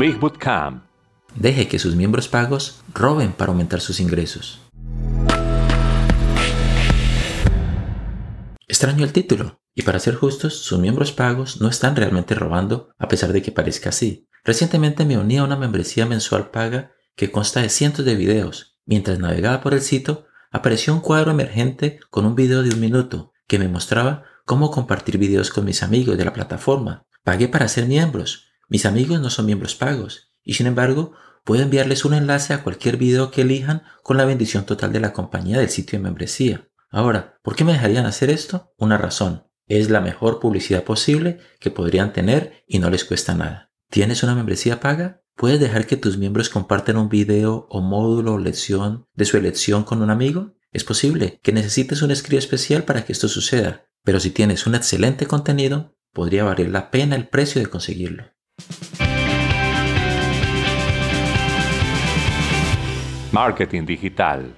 Big. Deje que sus miembros pagos roben para aumentar sus ingresos. Extraño el título, y para ser justos, sus miembros pagos no están realmente robando, a pesar de que parezca así. Recientemente me uní a una membresía mensual paga que consta de cientos de videos. Mientras navegaba por el sitio, apareció un cuadro emergente con un video de un minuto que me mostraba cómo compartir videos con mis amigos de la plataforma. Pagué para ser miembros. Mis amigos no son miembros pagos y sin embargo puedo enviarles un enlace a cualquier video que elijan con la bendición total de la compañía del sitio de membresía. Ahora, ¿por qué me dejarían hacer esto? Una razón. Es la mejor publicidad posible que podrían tener y no les cuesta nada. ¿Tienes una membresía paga? ¿Puedes dejar que tus miembros compartan un video o módulo o lección de su elección con un amigo? Es posible que necesites un escrito especial para que esto suceda, pero si tienes un excelente contenido, podría valer la pena el precio de conseguirlo. Marketing digital.